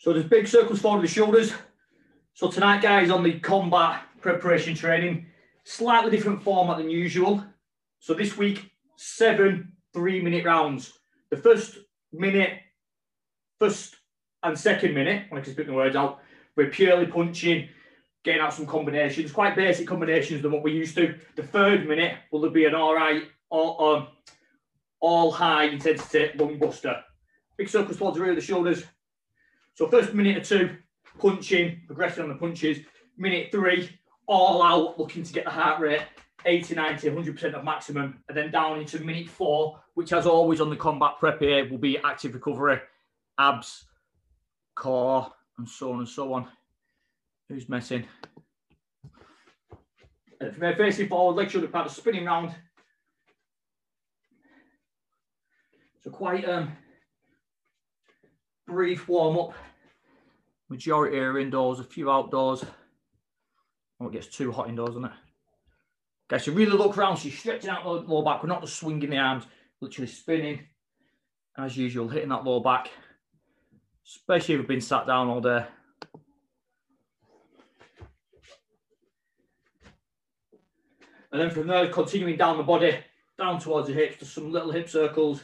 So there's big circles forward of the shoulders. So tonight, guys, on the combat preparation training, slightly different format than usual. So this week, seven three-minute rounds. The first minute, first and second minute, when I can spit my words out, we're purely punching, getting out some combinations, quite basic combinations than what we're used to. The third minute, will there be an all right, all, um, all high intensity lung buster. Big circles towards the rear of the shoulders. So first minute or two, punching, progressing on the punches. Minute three, all out, looking to get the heart rate 80, 90, 100% of maximum. And then down into minute four, which as always on the combat prep here will be active recovery, abs, core, and so on and so on. Who's messing? And from there, facing forward, leg shoulder pad, spinning round. So quite um, brief warm up. Majority are indoors, a few outdoors. Oh, it gets too hot indoors, doesn't it? Okay, so really look around. So you're stretching out the lower back. We're not just swinging the arms, literally spinning as usual, hitting that lower back, especially if you've been sat down all day. And then from there, continuing down the body, down towards the hips, just some little hip circles.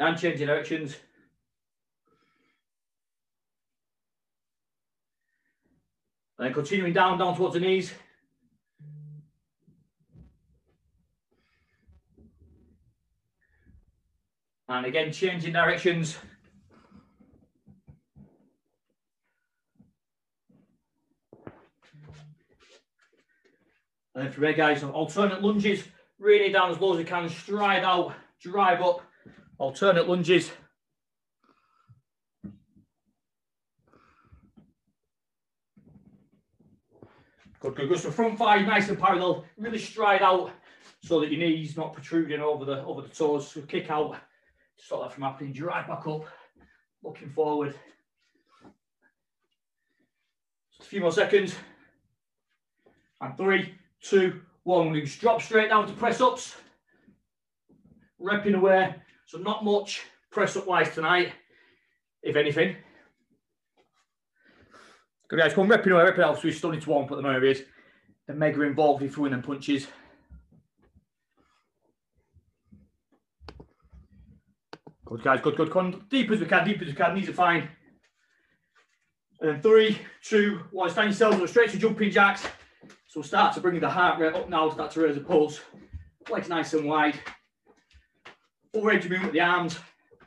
And changing directions. And then continuing down, down towards the knees. And again, changing directions. And then from here, guys, alternate lunges, really down as low as you can, stride out, drive up, alternate lunges. Good, good, good. So front five, nice and parallel, really stride out so that your knees not protruding over the over the toes. So kick out, stop that from happening, drive back up, looking forward. Just a few more seconds. And three, two, one. Just drop straight down to press ups. Repping away. So not much press up wise tonight, if anything. Good guys, come repping away, repping out. So we're still to warm up at the moment. Is the mega involved in throwing them punches. Good guys, good, good. Come deep as we can, deep as we can. Knees are fine. And then three, two, one. Stand yourselves up straight to jumping jacks. So start to bring the heart rate up now, start to raise the pulse. Legs nice and wide. Full range of movement with the arms.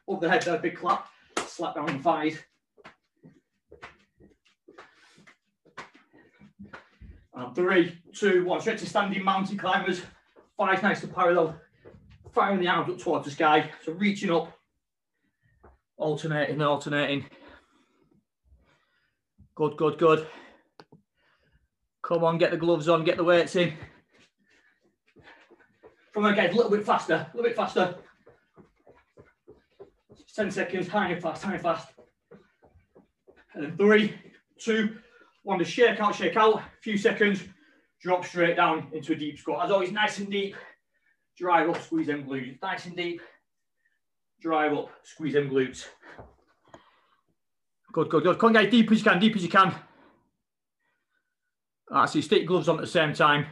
Over the head there, big clap. Slap down the thighs. And um, three, two, one. Straight to standing mountain climbers. Thighs nice and parallel. Firing the arms up towards the sky. So reaching up. Alternating, alternating. Good, good, good. Come on, get the gloves on, get the weights in. From again, a little bit faster, a little bit faster. 10 seconds, high and fast, high and fast. And then three, two, one to shake out, shake out. A few seconds, drop straight down into a deep squat. As always, nice and deep. Drive up, squeeze them glutes. Nice and deep. Drive up, squeeze them glutes. Good, good, good. Come on, guys, deep as you can, deep as you can. Right, so you stick gloves on at the same time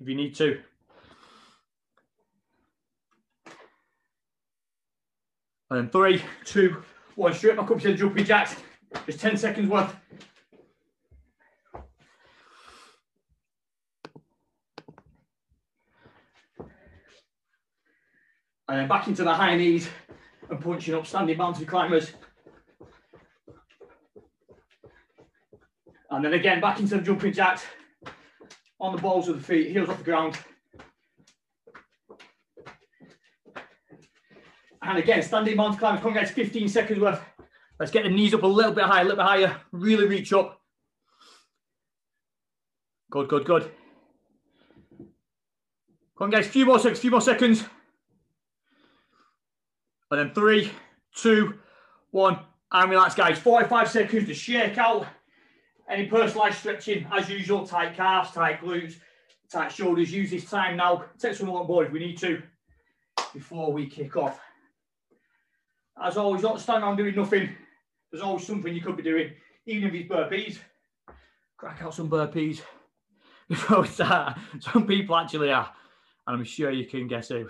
if you need to. And then three, two, one, straight back up to the jumping jacks. Just 10 seconds worth. And then back into the high knees and punching up, standing mountain climbers. And then again, back into the jumping jacks on the balls of the feet, heels off the ground. And again, standing mountain climbers, come on guys, 15 seconds worth. Let's get the knees up a little bit higher, a little bit higher. Really reach up. Good, good, good. Come on, guys, few more seconds, few more seconds. And then three, two, one, and relax, guys. 45 seconds to shake out. Any personalised stretching, as usual, tight calves, tight glutes, tight shoulders. Use this time now. Take some on board if we need to. before we kick off. As always, don't stand around doing nothing. There's always something you could be doing, even if it's burpees. Crack out some burpees before we start. Some people actually are, and I'm sure you can guess who.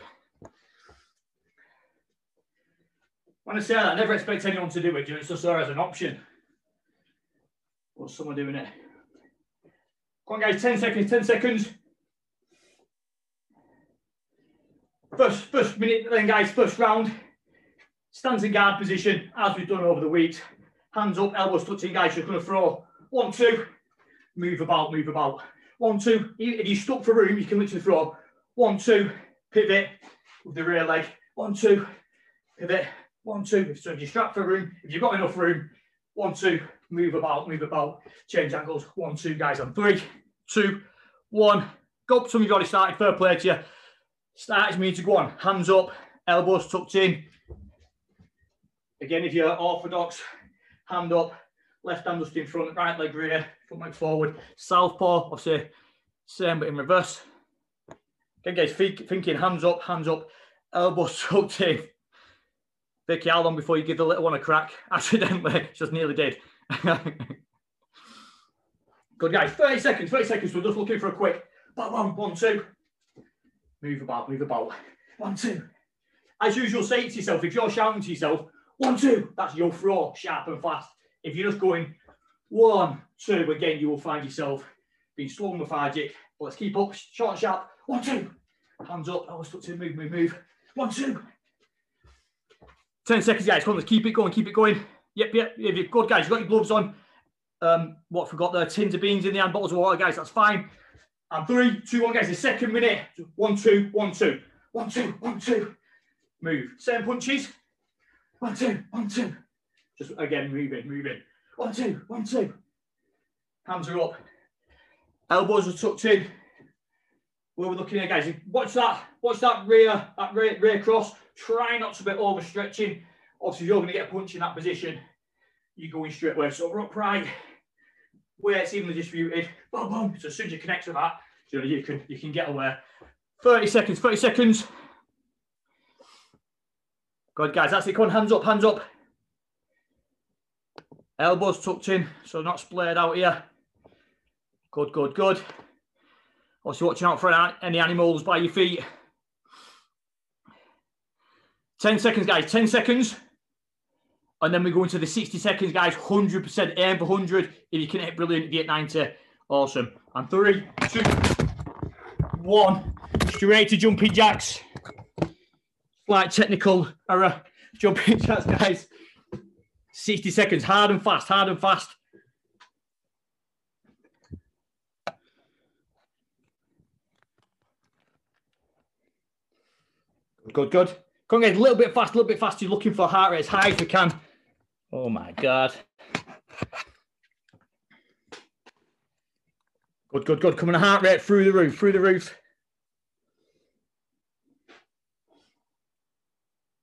When I say that, I never expect anyone to do it, it's just there as an option. What's someone doing it? Come on, guys, 10 seconds, 10 seconds. First, first minute, then, guys, first round. Stands in guard position, as we've done over the weeks. Hands up, elbows touching, guys. You're going to throw one, two, move about, move about. One, two. If you're stuck for room, you can literally throw one, two, pivot with the rear leg. One, two, pivot. One, two. So if you're strapped for room, if you've got enough room, one, two, move about, move about, change angles. One, two, guys on three, two, one. Go. up Some of you've already started. Fair play to you. Starts me to go on. Hands up, elbows tucked in. Again, if you're orthodox, hand up, left hand just in front, right leg rear, front leg forward. Southpaw, obviously, same but in reverse. Again, guys, thinking hands up, hands up, elbows tucked in. Vicky, how long before you give the little one a crack? Accidentally, just nearly did. Good guys, 30 seconds, 30 seconds. We're just looking for a quick bam, bam, one, two. Move about, move about. One, two. As usual, say it to yourself. If you're shouting to yourself, one, two, that's your throw, sharp and fast. If you're just going one, two, again, you will find yourself being slow and lethargic. But let's keep up, short, and sharp. One, two. Hands up. I was stuck to move, move, move. One, two. 10 seconds, guys. Come on, let's keep it going, keep it going. Yep, yep. If you're good, guys, you've got your gloves on. Um, what forgot there? Tins of beans in the hand, bottles of water, guys. That's fine. And three, two, one, guys. The second minute. One, two, one, two. One, two, one, two. Move. Same punches. One, two, one, two. Just again, moving, moving. One, two, one, two. Hands are up. Elbows are tucked in. Where we're looking at, guys. Watch that. Watch that rear, that rear, rear cross. Try not to be overstretching. Obviously, you're going to get a punch in that position. You're going straight away. So we're upright. Weights evenly distributed. Boom, boom. So as soon as you connect to that, you, know, you can you can get away. 30 seconds, 30 seconds. Good, guys. That's it. Come on, hands up, hands up. Elbows tucked in, so not splayed out here. Good, good, good. Also watching out for any animals by your feet. 10 seconds, guys, 10 seconds. And then we go into the 60 seconds, guys. 100% aim for 100. If you can hit brilliant, if you hit 90, awesome. And three, two, one. Straight to jumping jacks. Slight technical error. Jumping jacks, guys. 60 seconds, hard and fast, hard and fast. Good, good. Come on, a little bit fast, a little bit fast. You're looking for heart rate as high as we can. Oh my God. Good, good, good. Coming a heart rate through the roof, through the roof.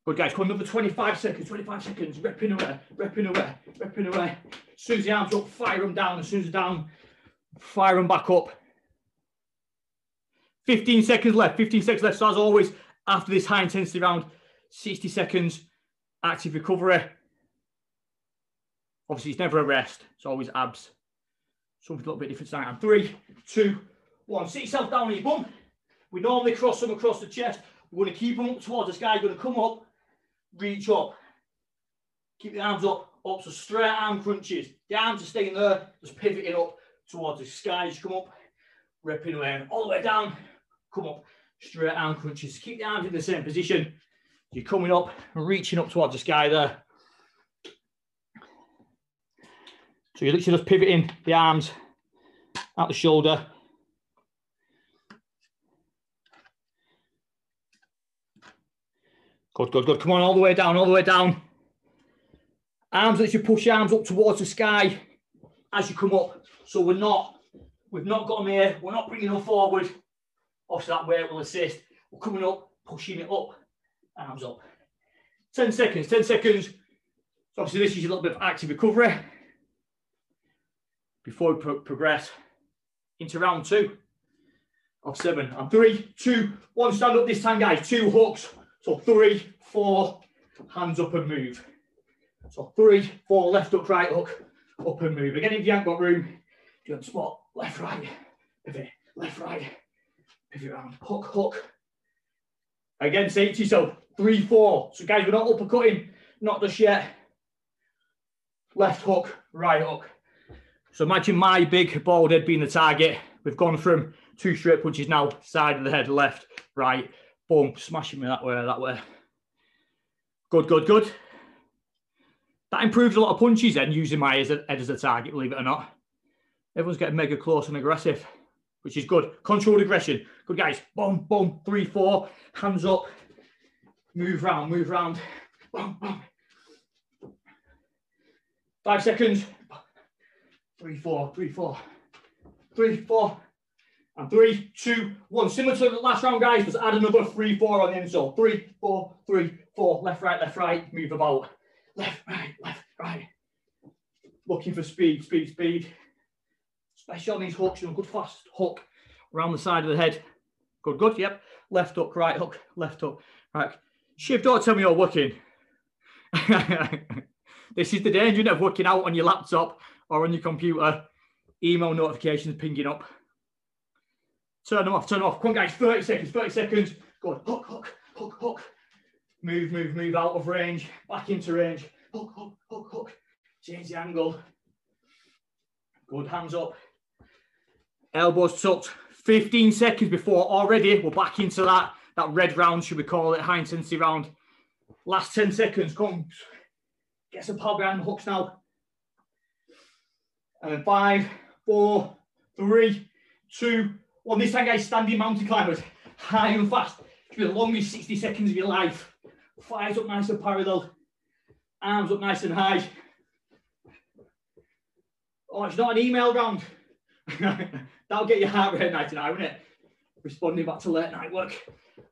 Good guys, come another 25 seconds, 25 seconds, repping away, repping away, repping away. As soon as the arms up, fire them down. As soon as they're down, fire them back up. 15 seconds left, 15 seconds left. So as always, after this high intensity round, 60 seconds active recovery. Obviously, it's never a rest. It's always abs. Something a little bit different tonight. And three, two, one. Sit yourself down on your bum. We normally cross them across the chest. We're going to keep them up towards the sky. Going to come up, reach up. Keep the arms up, up. So straight arm crunches. The arms are staying there, just pivoting up towards the sky. Just come up, ripping away, all the way down. Come up, straight arm crunches. Keep the arms in the same position. You're coming up, reaching up towards the sky there. So you're literally just pivoting the arms out the shoulder. Good, good, good. Come on, all the way down, all the way down. Arms literally push your arms up towards the sky as you come up. So we're not, we've not got them here. We're not bringing them forward. Obviously that weight will assist. We're coming up, pushing it up arms up. 10 seconds, 10 seconds. So obviously this is a little bit of active recovery before we pro progress into round two of seven. And three, two, one, stand up this time, guys. Two hooks, So three, four, hands up and move. So three, four, left hook, right hook, up and move. Again, if you haven't got room, do it spot, left, right, pivot, left, right, pivot around, hook, hook. Again, say to yourself, three, four. So guys, we're not uppercutting, not just yet. Left hook, right hook. So imagine my big bald head being the target. We've gone from two straight punches now, side of the head, left, right, boom, smashing me that way, that way. Good, good, good. That improves a lot of punches then, using my head as a target, believe it or not. Everyone's getting mega close and aggressive, which is good. Controlled aggression. Good, guys. Boom, boom, three, four, hands up. Move round, move round. Boom, boom. Five seconds. Three, four, three, four, three, four, and three, two, one. Similar to the last round, guys, just add another three, four on the insole. Three, four, three, four. Left, right, left, right. Move about. Left, right, left, right. Looking for speed, speed, speed. Especially on these hooks, you know, good fast hook around the side of the head. Good, good, yep. Left hook, right hook, left hook, right. Shiv, don't tell me you're working. this is the danger of working out on your laptop or on your computer. Email notifications pinging up. Turn them off, turn them off. Come on, guys, 30 seconds, 30 seconds. Go on, hook, hook, hook, hook. Move, move, move out of range, back into range. Hook, hook, hook, hook. Change the angle. Good, hands up. Elbows tucked. 15 seconds before already we're back into that, that red round, should we call it, high intensity round. Last 10 seconds, come. Get some power behind the hooks now. And then five, four, three, two, on this time, guys, standing mountain climbers, high and fast. It be the longest 60 seconds of your life. Thighs up nice and parallel. Arms up nice and high. Oh, it's not an email round. That'll get your heart rate night tonight, won't it? Responding back to late night work.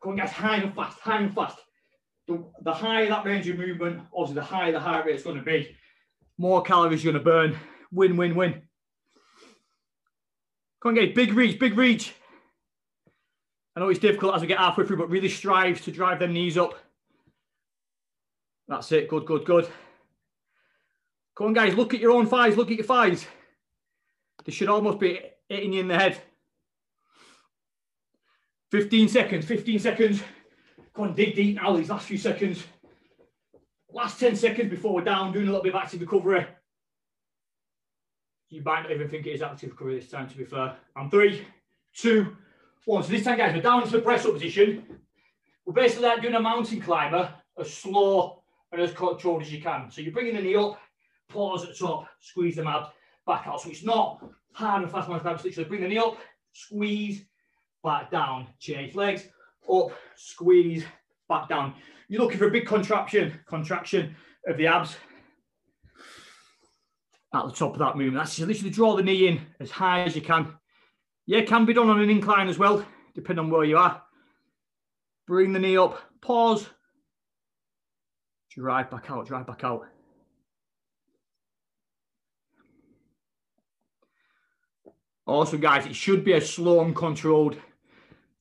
Come on, guys, high and fast, high and fast. The, the higher that range of movement, obviously, the higher the heart rate is going to be. More calories you're going to burn. Win, win, win. Come on, guys, big reach, big reach. I know it's difficult as we get halfway through, but really strive to drive them knees up. That's it. Good, good, good. Come on, guys, look at your own thighs. Look at your thighs. They should almost be hitting you in the head. 15 seconds, 15 seconds. Come on, dig deep now, these last few seconds. Last 10 seconds before we're down, doing a little bit of active recovery. You might not even think it is active recovery this time, to be fair. And three, two, one. So this time, guys, we're down into the press up position. We're basically like doing a mountain climber as slow and as controlled as you can. So you're bringing the knee up, pause at the top, squeeze them out, back out. So it's not hard and fast mountain climber. So literally bring the knee up, squeeze, back down, change legs, up, squeeze, back down. You're looking for a big contraction, contraction of the abs at the top of that movement. That's literally draw the knee in as high as you can. Yeah, can be done on an incline as well, depending on where you are. Bring the knee up, pause, drive back out, drive back out. Also, guys, it should be a slow and controlled,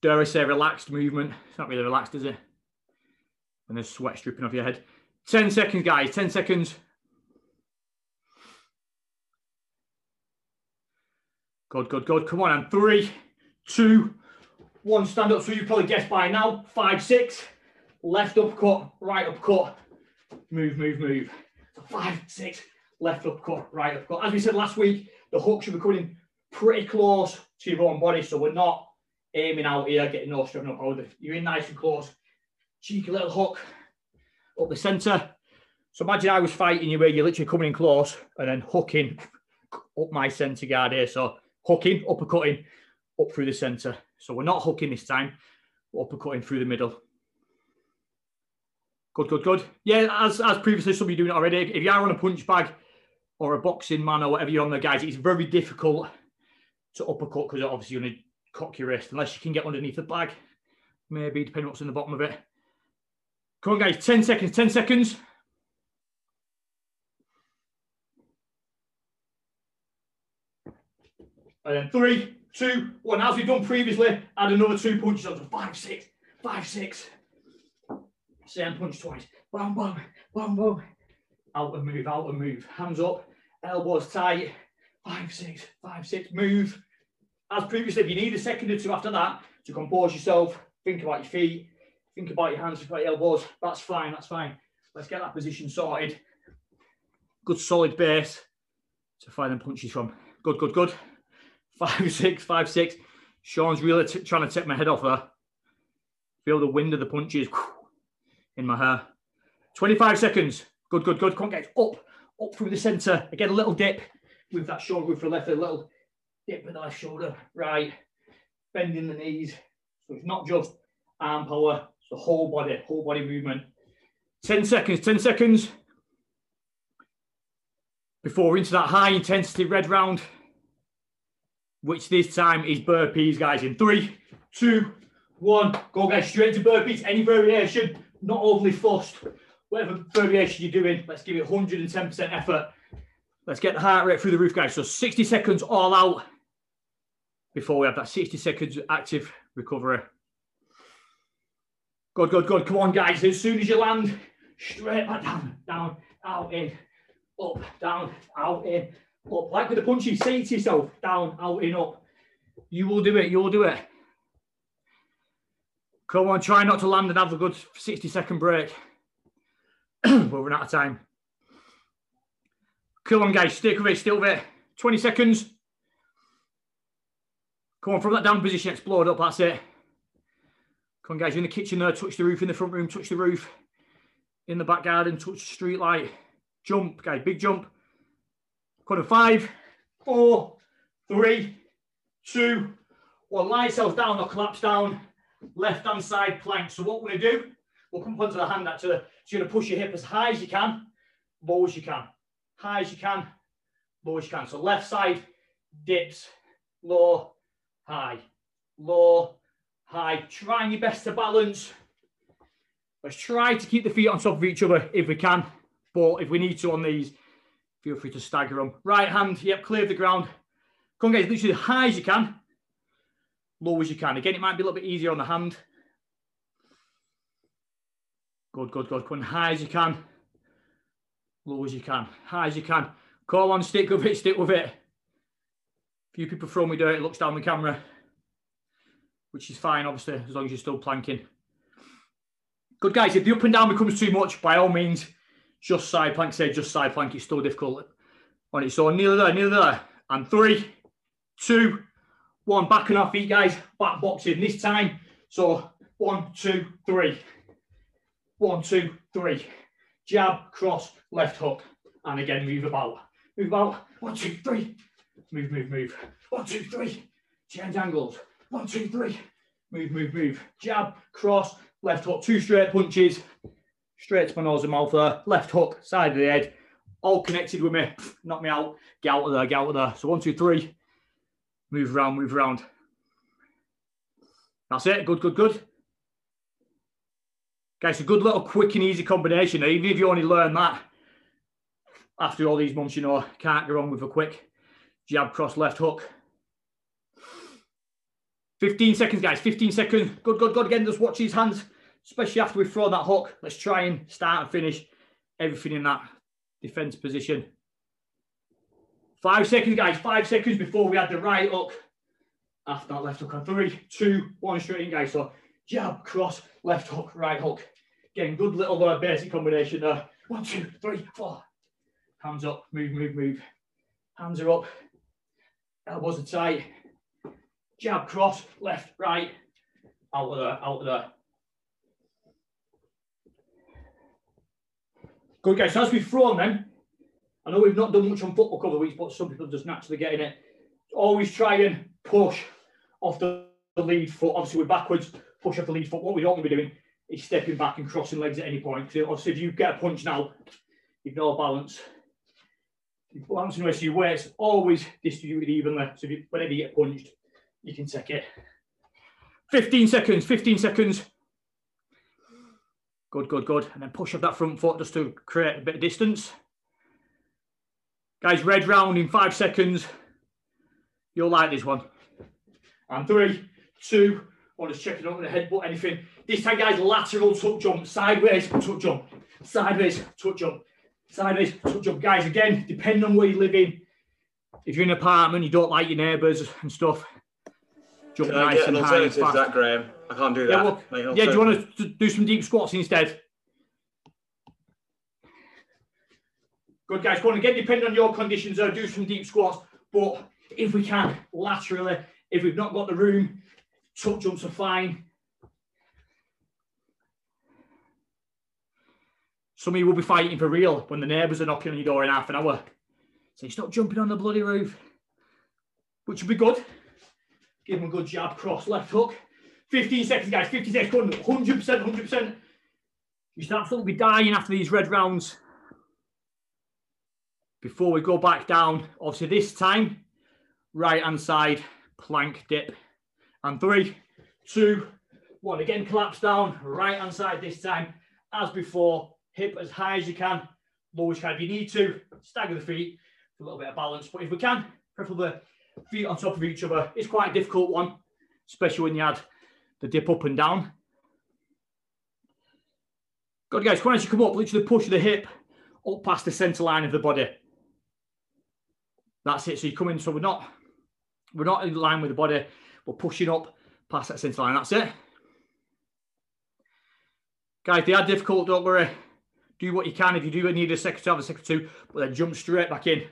dare I say, relaxed movement. It's not really relaxed, is it? And there's sweat dripping off your head. 10 seconds, guys, 10 seconds. Good, good, good. Come on, and three, two, one. Stand up. So you probably guessed by now. Five, six. Left uppercut, right uppercut. Move, move, move. So five, six. Left uppercut, right uppercut. As we said last week, the hook should be coming pretty close to your own body. So we're not aiming out here, getting no straight up. Over. You're in nice and close. Cheeky little hook up the centre. So imagine I was fighting you where you're literally coming in close and then hooking up my centre guard here. So hooking, uppercutting up through the centre. So we're not hooking this time, we're uppercutting through the middle. Good, good, good. Yeah, as, as previously, some of you doing it already. If you are on a punch bag or a boxing man or whatever you're on there, guys, it's very difficult to uppercut because obviously you're going to cock your wrist unless you can get underneath the bag. Maybe, depending what's in the bottom of it. Come on, guys, 10 seconds, 10 seconds. And then three, two, one. As we've done previously, add another two punches onto five, six, five, six. Same punch twice. Bam, bam, bam, bam. Out and move, out and move. Hands up, elbows tight. Five, six, five, six, move. As previously, if you need a second or two after that to compose yourself, think about your feet, think about your hands, think about your elbows, that's fine, that's fine. Let's get that position sorted. Good solid base to fire them punches from. Good, good, good. Five, six, five, six. Sean's really trying to take my head off her. Feel the wind of the punches in my hair. 25 seconds. Good, good, good. On, guys. Up, up through the centre. Again, a little dip with that shoulder with the left, a little dip with the left shoulder. Right. Bending the knees. So it's not just arm power, it's the whole body, whole body movement. 10 seconds, 10 seconds. Before we're into that high intensity red round, which this time is burpees, guys. In three, two, one, go guys, straight to burpees. Any variation, not overly fussed. Whatever variation you're doing, let's give it 110% effort. Let's get the heart rate through the roof, guys. So 60 seconds all out before we have that 60 seconds active recovery. Good, good, good. Come on, guys. As soon as you land, straight back down, down, out, in, up, down, out, in, Like with the punches, say to yourself, down, out, in, up. You will do it. You'll do it. Come on, try not to land and have a good 60 second break. We're out of time. Come on, guys, stick with it, still there. 20 seconds. Come on, from that down position, explode up, that's it. Come on, guys, you're in the kitchen there, touch the roof, in the front room, touch the roof. In the back garden, touch the street light. Jump, guys, big jump. Come on, five, four, three, two, one. Lie yourself down or collapse down left hand side plank. So what we're to do, we'll come onto the hand actually. So you're to push your hip as high as you can, low as you can. High as you can, low as you can. So left side dips, low, high, low, high. Trying your best to balance. Let's try to keep the feet on top of each other if we can. But if we need to on these, feel free to stagger them. Right hand, yep, clear the ground. Come guys, literally as high as you can low as you can. Again, it might be a little bit easier on the hand. Good, good, good. Come high as you can. Low as you can. High as you can. Call on, stick with it, stick with it. A few people throw me dirt, it looks down the camera, which is fine, obviously, as long as you're still planking. Good, guys. If the up and down becomes too much, by all means, just side plank. Say just side plank. It's still difficult on its own. Nearly there, nearly there. And three, two, one, back on our feet, guys. Back boxing this time. So one, two, three. One, two, three. Jab, cross, left hook. And again, move about. Move about. One, two, three. Move, move, move. One, two, three. Change angles. One, two, three. Move, move, move. Jab, cross, left hook. Two straight punches. Straight to my nose and mouth there. Left hook, side of the head. All connected with me. Knock me out. Get out of there, get out of there. So one, two, three. Move around, move around. That's it. Good, good, good. Guys, a good little quick and easy combination. Even if you only learn that after all these months, you know, can't go wrong with a quick jab, cross, left hook. 15 seconds, guys. 15 seconds. Good, good, good. Again, just watch these hands, especially after we've thrown that hook. Let's try and start and finish everything in that defense position. Five seconds, guys. Five seconds before we had the right hook. After that left hook on three, two, one, straight in, guys. So jab, cross, left hook, right hook. Again, good little uh, basic combination there. One, two, three, four. Hands up, move, move, move. Hands are up. Elbows are tight. Jab, cross, left, right. Out of there, out of there. Good, guys. So as we've thrown them, I know we've not done much on football cover weeks, but some people just naturally getting it. Always try and push off the, lead foot. Obviously, we're backwards, push off the lead foot. What we don't want to be doing is stepping back and crossing legs at any point. Because obviously, if you get a punch now, you've no balance. You're balancing the rest of your weight, always distributed evenly. So if you, whenever you get punched, you can take it. 15 seconds, 15 seconds. Good, good, good. And then push up that front foot just to create a bit of distance. Guys, red round in five seconds. You'll like this one. And three, two, or just checking up with the headbutt, anything. This time, guys, lateral tuck jump, sideways, tuck jump, sideways, tuck jump, sideways, tuck jump. Guys, again, depending on where you live in, if you're in an apartment, you don't like your neighbours and stuff, jump Can nice I get an alternative to that, Graham? I can't do that. Yeah, well, yeah do you want to do some deep squats instead? Good, guys. Go on again, depending on your conditions, I'll do some deep squats. But if we can, laterally, if we've not got the room, tuck jumps are fine. Some of you will be fighting for real when the neighbours are knocking on your door in half an hour. So you stop jumping on the bloody roof, which would be good. Give him a good jab, cross, left hook. 15 seconds, guys, 15 seconds, 100%, 100%. You should absolutely be dying after these red rounds. Before we go back down, obviously this time, right hand side, plank dip. And three, two, one. Again, collapse down, right hand side this time. As before, hip as high as you can, low as you can. If you need to, stagger the feet for a little bit of balance. But if we can, preferably feet on top of each other. It's quite a difficult one, especially when you add the dip up and down. Good guys, when you come up, literally push the hip up past the centre line of the body. That's it. So you come in, so we're not we're not in line with the body, we're pushing up past that centre line. That's it. Guys, they are difficult, don't worry. Do what you can. If you do need a second to have a second two, but then jump straight back in.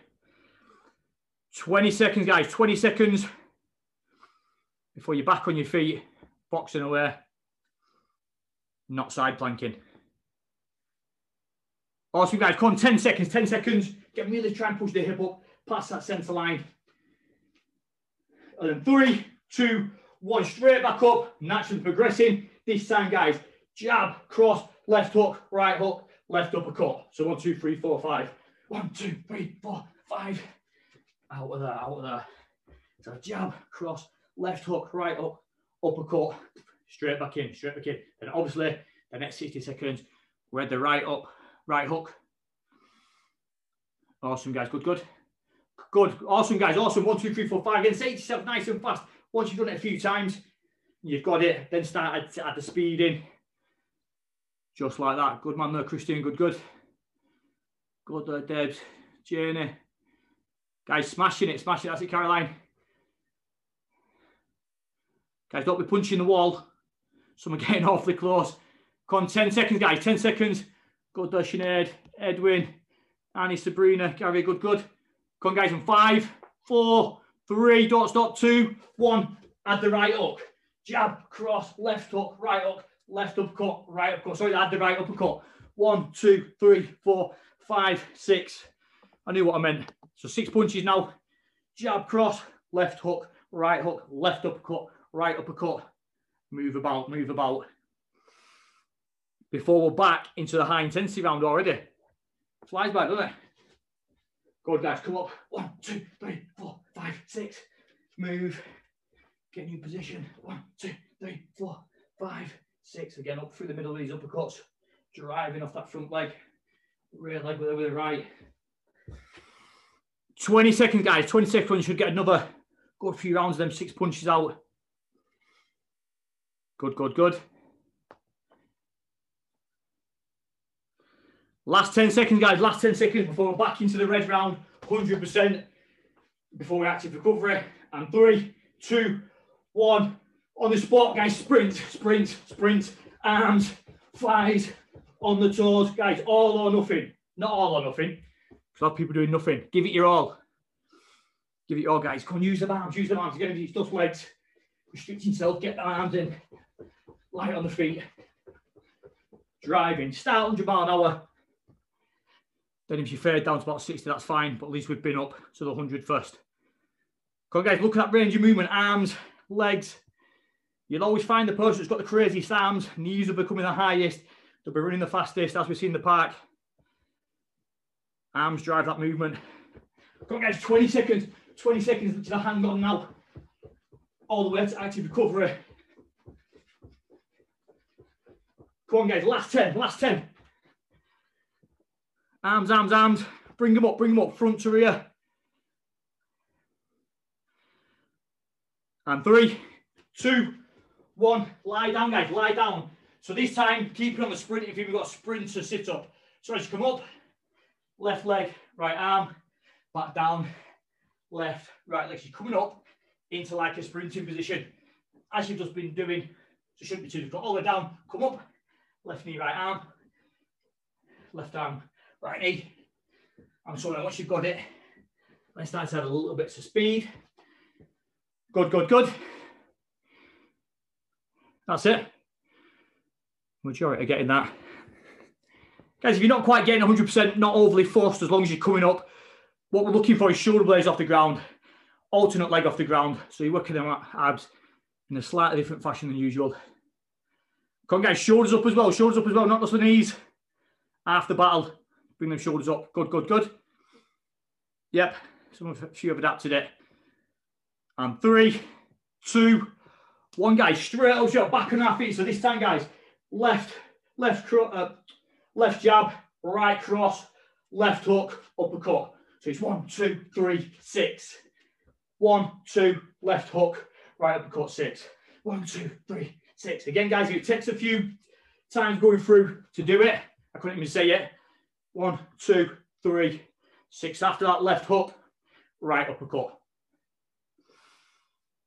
20 seconds, guys, 20 seconds before you're back on your feet, boxing away, not side planking. Awesome, guys. Come on, 10 seconds, 10 seconds. Get really try and push the hip up past that centre line. And then three, two, one, straight back up, naturally progressing. This time, guys, jab, cross, left hook, right hook, left uppercut. So one, two, three, four, five. One, two, three, four, five. Out of there, out of there. So jab, cross, left hook, right up, uppercut, straight back in, straight back in. And obviously, the next 60 seconds, we're at the right up, right hook. Awesome, guys. Good, good. Good. Awesome, guys. Awesome. One, two, three, four, five. Again, it yourself nice and fast. Once you've done it a few times, you've got it. Then start at, at the speed in. Just like that. Good man there, Christian. Good, good. Good there, Debs. Journey. Guys, smashing it, smashing it. That's it, Caroline. Guys, don't be punching the wall. Some are getting awfully close. Come on, 10 seconds, guys. 10 seconds. Good Sinead. Edwin. Annie, Sabrina. Gary, good, good. Come on, guys. In five, four, three, don't stop. Two, one. Add the right hook. Jab, cross, left hook, right hook, left uppercut, right uppercut. Sorry, add the right uppercut. One, two, three, four, five, six. I knew what I meant. So six punches now. Jab, cross, left hook, right hook, left uppercut, right uppercut. Move about, move about. Before we're back into the high intensity round already. Flies by, doesn't it? Good, guys. Come up. One, two, three, four, five, six. Move. Get new position. One, two, three, four, five, six. Again, up through the middle of these uppercuts. Driving off that front leg. Rear leg with the right. 20 seconds, guys. 20 seconds. Should get another good few rounds of them six punches out. Good, good, good. Last 10 seconds, guys. Last 10 seconds before we're back into the red round. 100% before we active recovery. And three, two, one. On the spot, guys. Sprint, sprint, sprint. Arms, thighs, on the toes. Guys, all or nothing. Not all or nothing. A lot of people doing nothing. Give it your all. Give it your all, guys. Come on, use the arms. Use the arms. Get these tough legs. Restrict yourself. Get the arms in. Light on the feet. Driving. Start 100 mile an hour then if you fade down to about 60, that's fine. But at least we've been up to the 100 first. Come on, guys, look at that range of movement. Arms, legs. You'll always find the person that's got the craziest arms. Knees will be coming the highest. They'll be running the fastest, as we see in the park. Arms drive that movement. Come on, guys, 20 seconds. 20 seconds to the hang on now. All the way to active recovery. Come on, guys, last 10, last 10. Arms, arms, arms. Bring them up, bring them up, front to rear. And three, two, one. Lie down, guys, lie down. So this time, keep it on the sprint if you've got a sprinter sit up. So as you come up, left leg, right arm, back down, left, right leg. You're coming up into like a sprinting position, as you've just been doing. So shouldn't be too difficult. All the way down, come up, left knee, right arm, left arm, right knee. I'm sorry, once you've got it, let's start to add a little bit of speed. Good, good, good. That's it. Majority are getting that. Guys, if you're not quite getting 100%, not overly forced as long as you're coming up, what we're looking for is shoulder blades off the ground, alternate leg off the ground. So you're working them abs in a slightly different fashion than usual. Come on, guys, shoulders up as well, shoulders up as well, not just the knees. After battle, bring them shoulders up. Good, good, good. Yep, some of you have adapted it. And three, two, one, guys, straight up, shot, back on our feet. So this time, guys, left, left, uh, left jab, right cross, left hook, uppercut. So it's one, two, three, six. One, two, left hook, right uppercut, six. One, two, three, six. Again, guys, it takes a few times going through to do it. I couldn't even say it. One, two, three, six. After that left hook, right uppercut.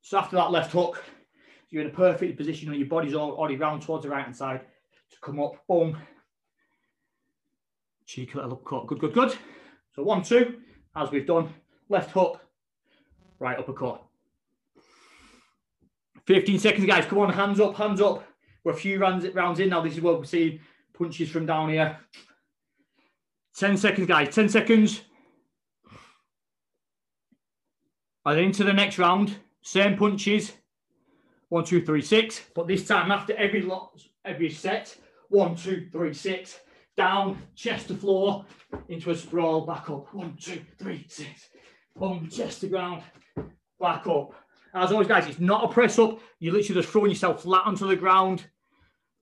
So after that left hook, you're in a perfect position and your body's already round towards the right hand side to come up, boom. Cheeky little uppercut, good, good, good. So one, two, as we've done, left hook, right uppercut. 15 seconds, guys. Come on, hands up, hands up. We're a few rounds, rounds in now. This is what we're seeing punches from down here. 10 seconds, guys. 10 seconds. And into the next round. Same punches. One, two, three, six. But this time, after every lot, every set, one, two, three, six. Down, chest to floor, into a sprawl, back up. One, two, three, six. Boom, chest to ground, back up. As always, guys, it's not a press up. You're literally just throwing yourself flat onto the ground.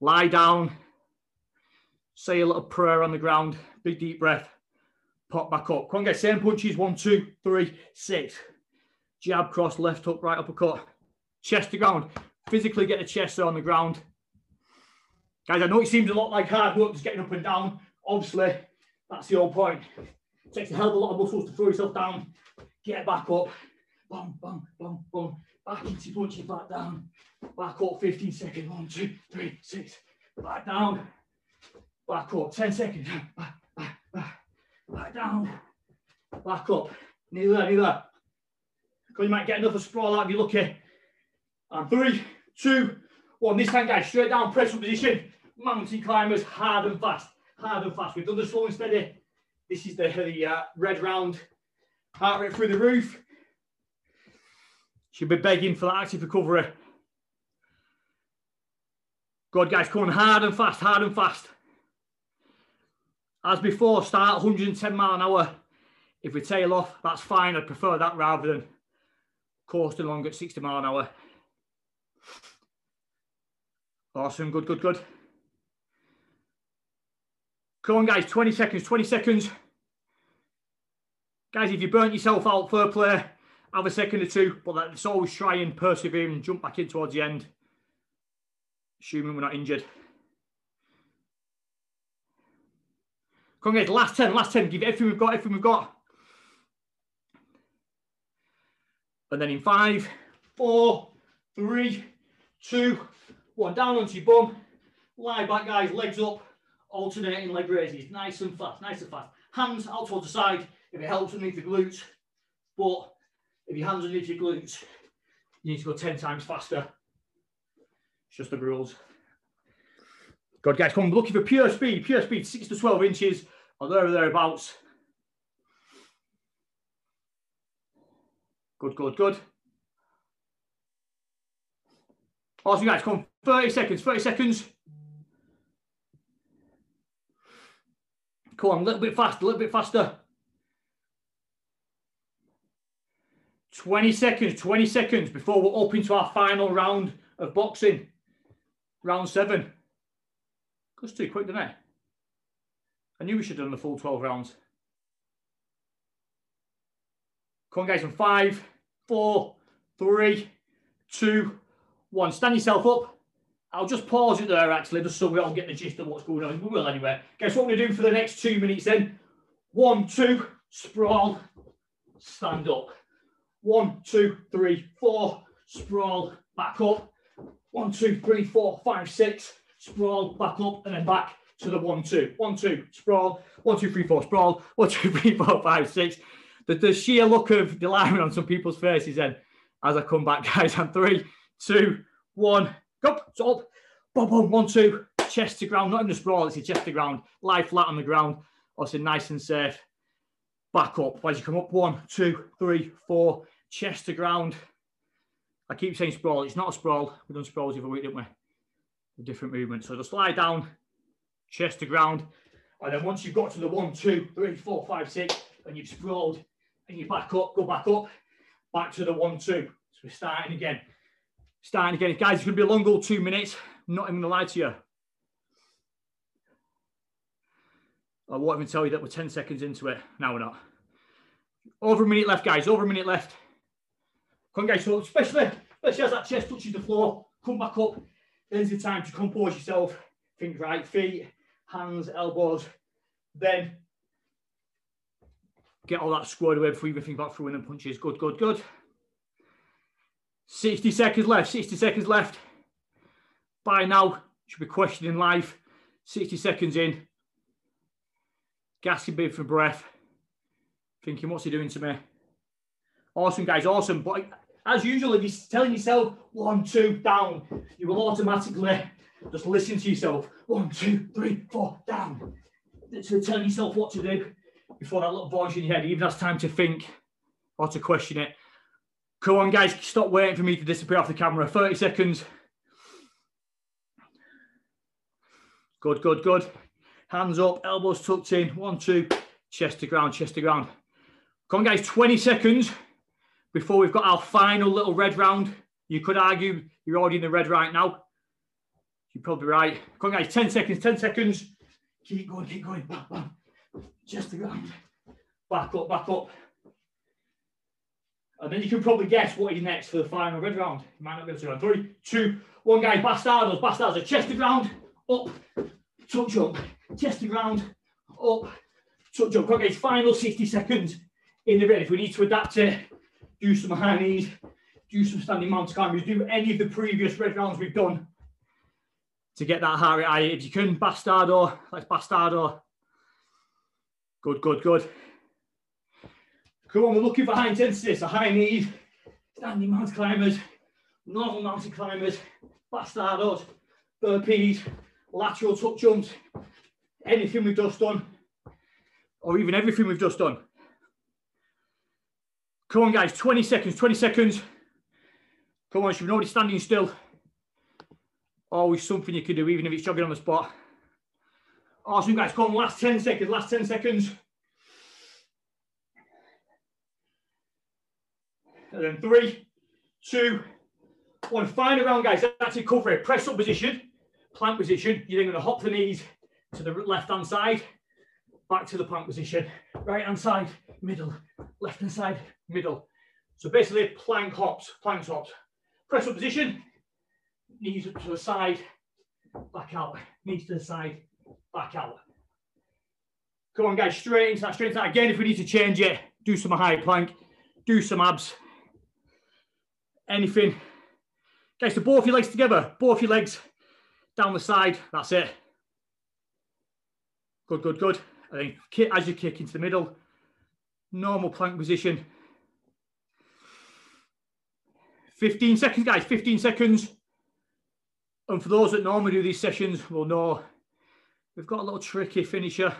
Lie down. Say a little prayer on the ground. Big deep breath. Pop back up. Come on, guys. Same punches. One, two, three, six. Jab, cross, left hook, right uppercut. Chest to ground. Physically get the chest on the ground. Guys, I know it seems a lot like hard work just getting up and down. Obviously, that's the whole point. It takes a hell of a lot of muscles to throw yourself down, get back up, bum, bum, bum, bum, back into punching back down, back up 15 seconds, one, two, three, six, back down, back up, 10 seconds, back, back, back, back down, back up, nearly there, nearly. Because you might get another sprawl out if you're lucky. And three, two, one. This time, guys, straight down, press up position. Mountain climbers, hard and fast, hard and fast. We've done the slow and steady. This is the, the uh, red round. Heart rate through the roof. Should be begging for that active recovery. Good, guys, coming hard and fast, hard and fast. As before, start 110 mile an hour. If we tail off, that's fine. I prefer that rather than coasting along at 60 mile an hour. Awesome, good, good, good. Come on, guys, 20 seconds, 20 seconds. Guys, if you burnt yourself out, fair play, have a second or two, but let's always try and persevere and jump back in towards the end, assuming we're not injured. Come on, guys, last 10, last 10, give everything we've got, everything we've got. And then in five, four, three, two, one. Down onto your bum. Lie back, guys. Legs up. Alternating leg raises. Nice and fast. Nice and fast. Hands out towards the side if it helps underneath the glutes. But if your hands underneath your glutes, you need to go 10 times faster. It's just the rules. Good, guys. Come looking for pure speed. Pure speed, 6 to 12 inches or there or thereabouts. Good, good, good. Awesome, guys. Come 30 seconds, 30 seconds. Come on, a little bit faster, a little bit faster. 20 seconds, 20 seconds before we're up into our final round of boxing. Round seven. Goes too quick, didn't it? I knew we should have done the full 12 rounds. Come on, guys, in five, four, three, two, one. Stand yourself up. I'll just pause it there actually, just so we all get the gist of what's going on. We will anyway. Guess what we're going to do for the next two minutes then? One, two, sprawl, stand up. One, two, three, four, sprawl, back up. One, two, three, four, five, six, sprawl, back up, and then back to the one, two. One, two, sprawl, one, two, three, four, sprawl, one, two, three, four, five, six. The, the sheer look of delight on some people's faces then as I come back, guys. And three, two, one, go, up, boom, boom, one, two, chest to ground, not in the sprawl, it's a chest to ground, lie flat on the ground, also nice and safe. Back up as you come up, one, two, three, four, chest to ground. I keep saying sprawl, it's not a sprawl. We've done sprawls every week, didn't we? A different movement. So just lie down, chest to ground. And then once you've got to the one, two, three, four, five, six, and you've sprawled and you back up, go back up, back to the one, two. So we're starting again. Starting again. Guys, it's going to be a long old two minutes. I'm not even going to lie to you. I won't even tell you that we're 10 seconds into it. Now we're not. Over a minute left, guys. Over a minute left. Come on, guys. So especially, especially as that chest touches the floor, come back up. There's the time to compose yourself. Think right, feet, hands, elbows. Then get all that squared away before you even think about throwing them punches. Good, good, good. 60 seconds left. 60 seconds left. By now, should be questioning life. 60 seconds in gasping for breath, thinking, what's he doing to me? Awesome, guys, awesome. But as usual, if you're telling yourself one, two, down, you will automatically just listen to yourself. One, two, three, four, down. So telling yourself what to do before that little voice in your head even has time to think or to question it. Come on, guys, stop waiting for me to disappear off the camera. 30 seconds. Good, good, good. Hands up, elbows tucked in. One, two, chest to ground, chest to ground. Come on, guys, 20 seconds before we've got our final little red round. You could argue you're already in the red right now. You're probably right. Come on, guys, 10 seconds, 10 seconds. Keep going, keep going. Bam, bam. Chest to ground. Back up, back up. And then you can probably guess what is next for the final red round. You might not be able to run. Three, two, one, guys. Bastardos, bastardos. Chest to ground, up, touch jump, chest to ground, up, touch jump. Okay, final 60 seconds in the red. If we need to adapt it, do some high knees, do some standing mountain climbers, do any of the previous red rounds we've done to get that heart rate high. If you can, bastardo, let's bastardo. Good, good, good. Come on, we're looking for high intensity. So high knees, standing mountain climbers, normal mountain climbers, bastardos, burpees, lateral tuck jumps, anything we've just done, or even everything we've just done. Come on, guys, 20 seconds, 20 seconds. Come on, you're already standing still. Always something you can do, even if it's jogging on the spot. Awesome, guys. Come on, last 10 seconds, last 10 seconds. And then three, two, one. Final round, guys. That's it, cover it. Press up position plank position. You're then going to hop the knees to the left hand side, back to the plank position, right hand side, middle, left hand side, middle. So basically plank hops, plank hops. Press up position, knees up to the side, back out, knees to the side, back out. Come on guys, straight into that, straight into that. Again, if we need to change it, do some high plank, do some abs, anything. Guys, so both your legs together, both your legs down the side, that's it. Good, good, good. And then as you kick into the middle, normal plank position. 15 seconds, guys, 15 seconds. And for those that normally do these sessions will know we've got a little tricky finisher.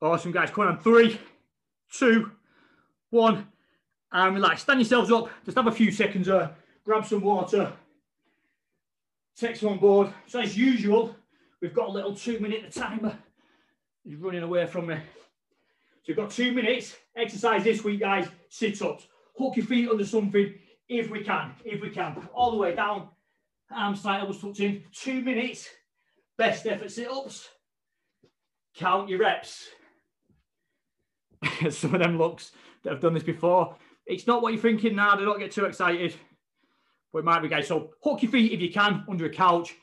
Awesome, guys. Come on, three, two, one and relax. Stand yourselves up. Just have a few seconds there. Grab some water. Take some on board. So as usual, we've got a little two minute timer. He's running away from me. So we've got two minutes. Exercise this week, guys. Sit ups. Hook your feet under something if we can. If we can. All the way down. Arms tight, elbows tucked in. Two minutes. Best effort sit ups. Count your reps. Some of them looks that have done this before It's not what you're thinking now. Do not get too excited. But it might be, guys. So hook your feet if you can under a couch,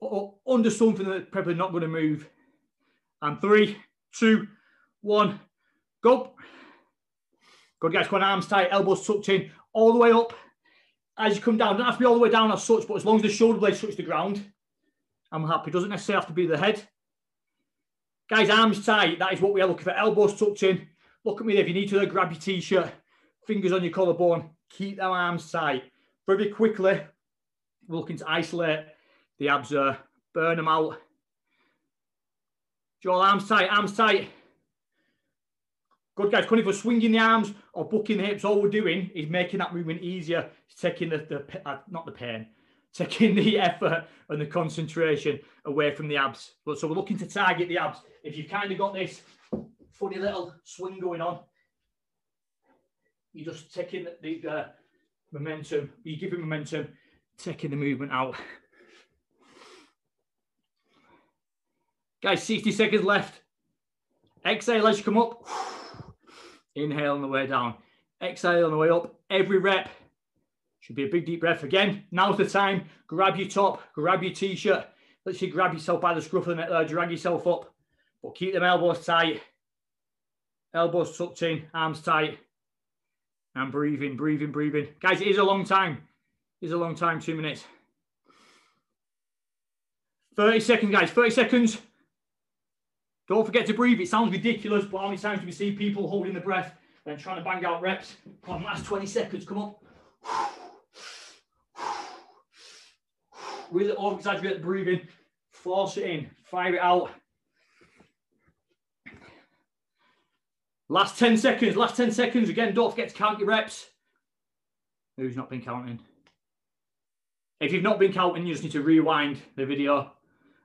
or under something that's probably not going to move. And three, two, one, go. Good, guys. On, arms tight, elbows tucked in, all the way up. As you come down, don't have to be all the way down as such, but as long as the shoulder blades touch the ground, I'm happy. Doesn't necessarily have to be the head. Guys, arms tight. That is what we are looking for. Elbows tucked in. Look at me there. if you need to grab your t-shirt, fingers on your collarbone. Keep them arms tight. Very quickly, we're looking to isolate the abs there. Burn them out. Joel, arms tight, arms tight. Good guys, Coming for swinging the arms or bucking the hips, all we're doing is making that movement easier. It's taking the, the uh, not the pain, taking the effort and the concentration away from the abs. But so we're looking to target the abs. If you've kind of got this funny little swing going on, you're just taking the, the uh, momentum, you're giving momentum, taking the movement out. Guys, 60 seconds left. Exhale as you come up. Inhale on the way down. Exhale on the way up. Every rep should be a big deep breath. Again, now's the time. Grab your top, grab your t-shirt. Let's you grab yourself by the scruff of the neck there, drag yourself up. But keep them elbows tight. Elbows tucked in, arms tight. And breathing, breathing, breathing. Guys, it is a long time. It is a long time, two minutes. 30 seconds, guys, 30 seconds. Don't forget to breathe. It sounds ridiculous, but how many times do we see people holding the breath and trying to bang out reps? Come on, last 20 seconds, come on. Really over exaggerate the breathing. Force it in, fire it out. Last 10 seconds, last 10 seconds. Again, don't forget to count your reps. Who's not been counting? If you've not been counting, you just need to rewind the video.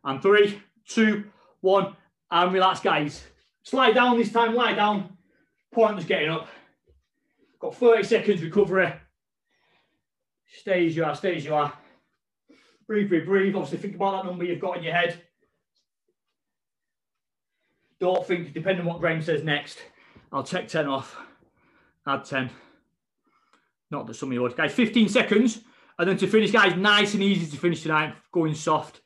And three, two, one and relax, guys. Slide down this time, lie down. Point Pointless getting up. Got 30 seconds recovery. Stay as you are, stay as you are. Breathe, breathe, breathe. Obviously, think about that number you've got in your head. Don't think, depending on what Graham says next, I'll take 10 off, add 10. Not that some of you would. Guys, 15 seconds. And then to finish, guys, nice and easy to finish tonight, going soft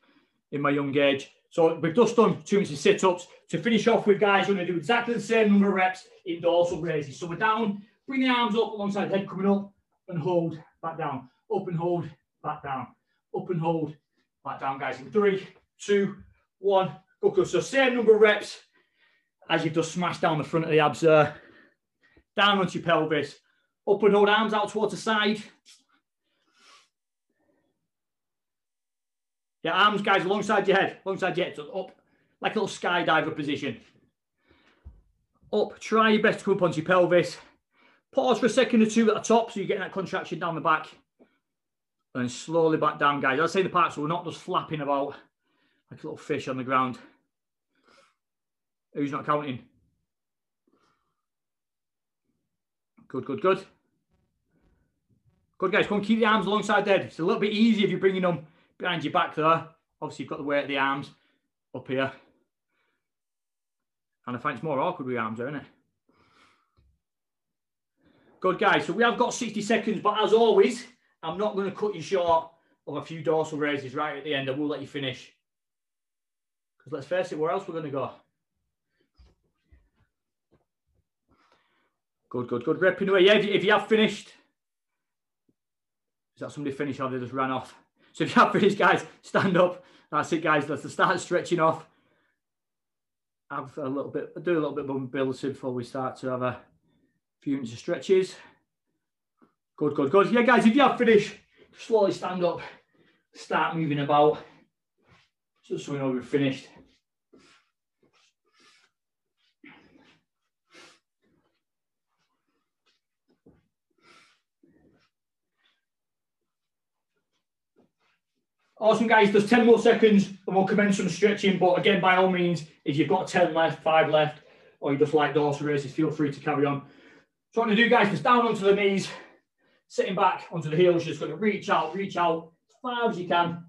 in my young age. So we've just done two minutes of sit-ups. To finish off with, guys, we're going to do exactly the same number of reps in dorsal raises. So we're down, bring the arms up alongside the head coming up and hold, back down, up and hold, back down, up and hold, back down, guys. In three, two, one, go. So same number of reps as you've just smashed down the front of the abs there. Down onto your pelvis, up and hold arms out towards the side, Your arms, guys, alongside your head, alongside your head, so up, like a little skydiver position. Up, try your best to come up onto your pelvis. Pause for a second or two at the top so you're getting that contraction down the back. And slowly back down, guys. I'll say the parts so we're not just flapping about like a little fish on the ground. Who's not counting? Good, good, good. Good, guys. Come keep the arms alongside head. It's a little bit easier if you're bringing them behind your back there. Obviously, you've got the weight of the arms up here. And I find it's more awkward with arms isn't it? Good, guys. So we have got 60 seconds, but as always, I'm not going to cut you short of a few dorsal raises right at the end. I will let you finish. Because let's face it, where else we're going to go? Good, good, good. Ripping away. Yeah, if you, have finished. Is that somebody finished or they just ran off? So if you have finished, guys, stand up. That's it, guys. Let's start stretching off. Have a little bit, do a little bit of mobility before we start to have a few minutes of stretches. Good, good, good. Yeah, guys, if you have finished, slowly stand up, start moving about, just so we know we've finished. Awesome, guys. There's 10 more seconds and we'll commence some stretching. But again, by all means, if you've got 10 left, five left, or you just like dorsal raises, feel free to carry on. So what I'm going to do, guys, is down onto the knees, sitting back onto the heels, just going to reach out, reach out as far as you can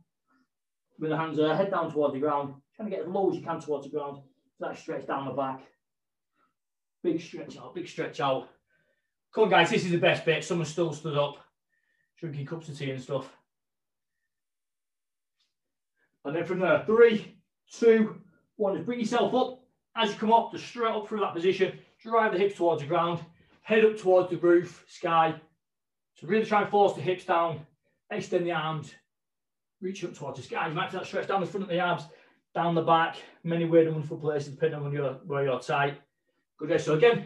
with the hands there, head down towards the ground, trying to get as low as you can towards the ground. So that stretch down the back. Big stretch out, big stretch out. Come on, guys, this is the best bit. Someone still stood up, drinking cups of tea and stuff. And then from there, three, two, one, just bring yourself up. As you come up, just straight up through that position, drive the hips towards the ground, head up towards the roof, sky. So really try and force the hips down, extend the arms, reach up towards the sky. You might feel that stretch down the front of the arms, down the back, many weird and wonderful places depending on your, where you're tight. Good rest. So again,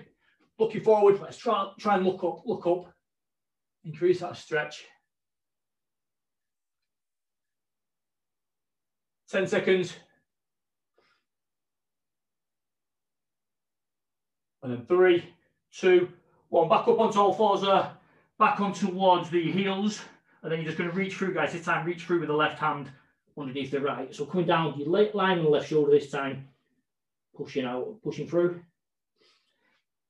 looking forward, let's try, try and look up, look up, increase that stretch. 10 seconds. And then three, two, one. Back up onto all fours there. Back on towards the heels. And then you're just going to reach through, guys. This time, reach through with the left hand underneath the right. So coming down, your line on the left shoulder this time. Pushing out, pushing through.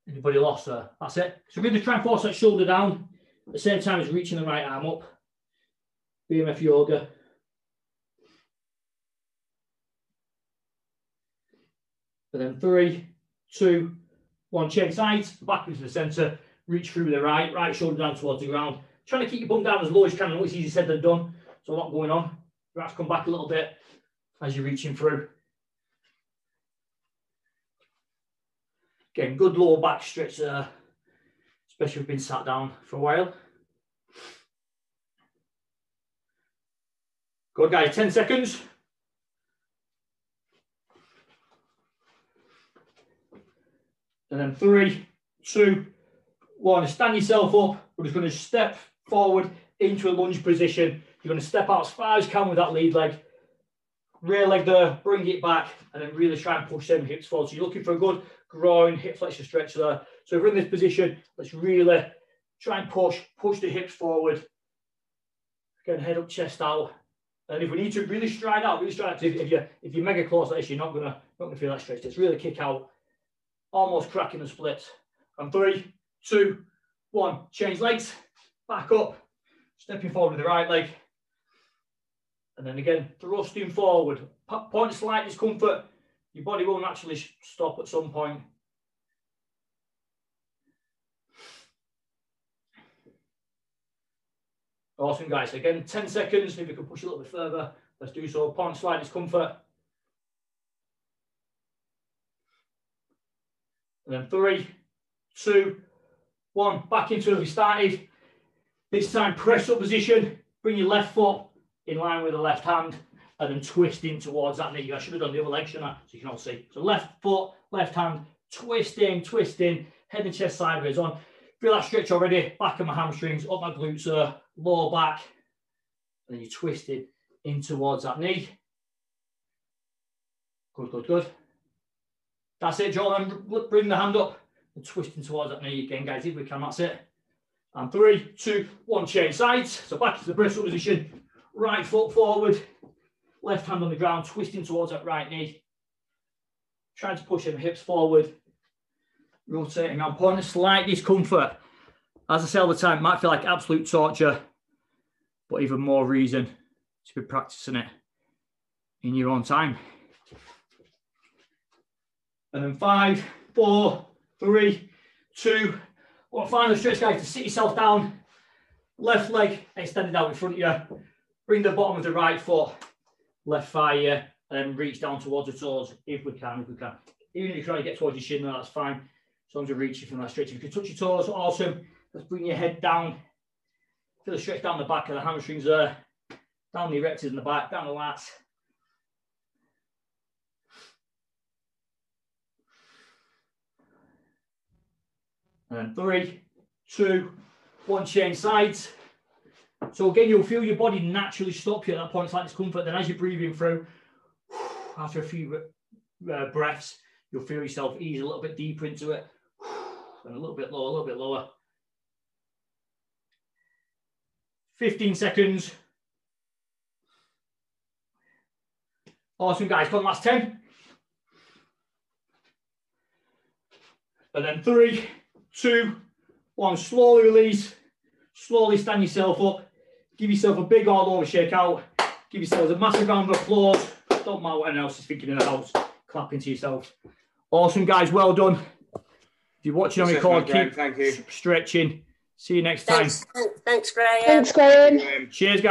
Anybody lost there? That's it. So we're going to try and force that shoulder down. At the same time as reaching the right arm up. BMF yoga. And then three, two, one. Change sides, back into the centre, reach through with the right, right shoulder down towards the ground. Trying to keep your bum down as low as you can. I know it's easier said than done. So a lot going on. To come back a little bit as you're reaching through. Again, good lower back stretch there, especially if you've been sat down for a while. Good guys, 10 seconds. And then three, two, one. Stand yourself up. We're just going to step forward into a lunge position. You're going to step out as far as you can with that lead leg. Rear leg there, bring it back, and then really try and push them hips forward. So you're looking for a good groin, hip flexor stretch there. So if we're in this position, let's really try and push, push the hips forward. Again, head up, chest out. And if we need to really stride out, really stride out. If, if you're if you're mega close like this, you're not gonna not gonna feel that stretch. Just really kick out almost cracking the splits. And three, two, one, change legs, back up, stepping forward with the right leg. And then again, thrusting forward, point slight discomfort, your body will naturally stop at some point. Awesome, guys. Again, 10 seconds. If you can push a little bit further, let's do so. Point slight discomfort. And then three, two, one. Back into where we started. This time, press up position. Bring your left foot in line with the left hand and then twist in towards that knee. I should have done the other leg, shouldn't I? So you can all see. So left foot, left hand, twisting, twisting, head and chest sideways on. Feel that stretch already. Back of my hamstrings, up my glutes there, lower back. And then you twist it in towards that knee. Good, good, good. That's it, Jordan. Bring the hand up and twisting towards that knee again, guys, if we can. That's it. And three, two, one, change sides. So back to the bristle position. Right foot forward, left hand on the ground, twisting towards that right knee. Trying to push them hips forward, rotating point a slight discomfort. As I say all the time, might feel like absolute torture, but even more reason to be practicing it in your own time. And then five, four, three, two, one. Final stretch, guys, to sit yourself down. Left leg extended out in front of you. Bring the bottom of the right foot, left thigh and reach down towards the toes if we can, if we can. Even if you're trying to get towards your shin, that's fine. As long as you're reaching from that stretch. If you can touch your toes, awesome. Let's bring your head down. Feel the stretch down the back of the hamstrings there. Down the erectors in the back, down the lats. And three, two, one, change sides. So again, you'll feel your body naturally stop you at that point, slight discomfort. Then as you're breathing through, after a few uh, breaths, you'll feel yourself ease a little bit deeper into it. And a little bit lower, a little bit lower. 15 seconds. Awesome, guys. Come on, last 10. And then three, two, one. Slowly release. Slowly stand yourself up. Give yourself a big all over shake out. Give yourselves a massive round of applause. Don't matter what anyone else is thinking in the house. Clapping to yourself. Awesome, guys. Well done. If you're watching on record, keep Thank you. stretching. See you next time. Thanks, thanks Graham. Thanks, Graham. Cheers, guys.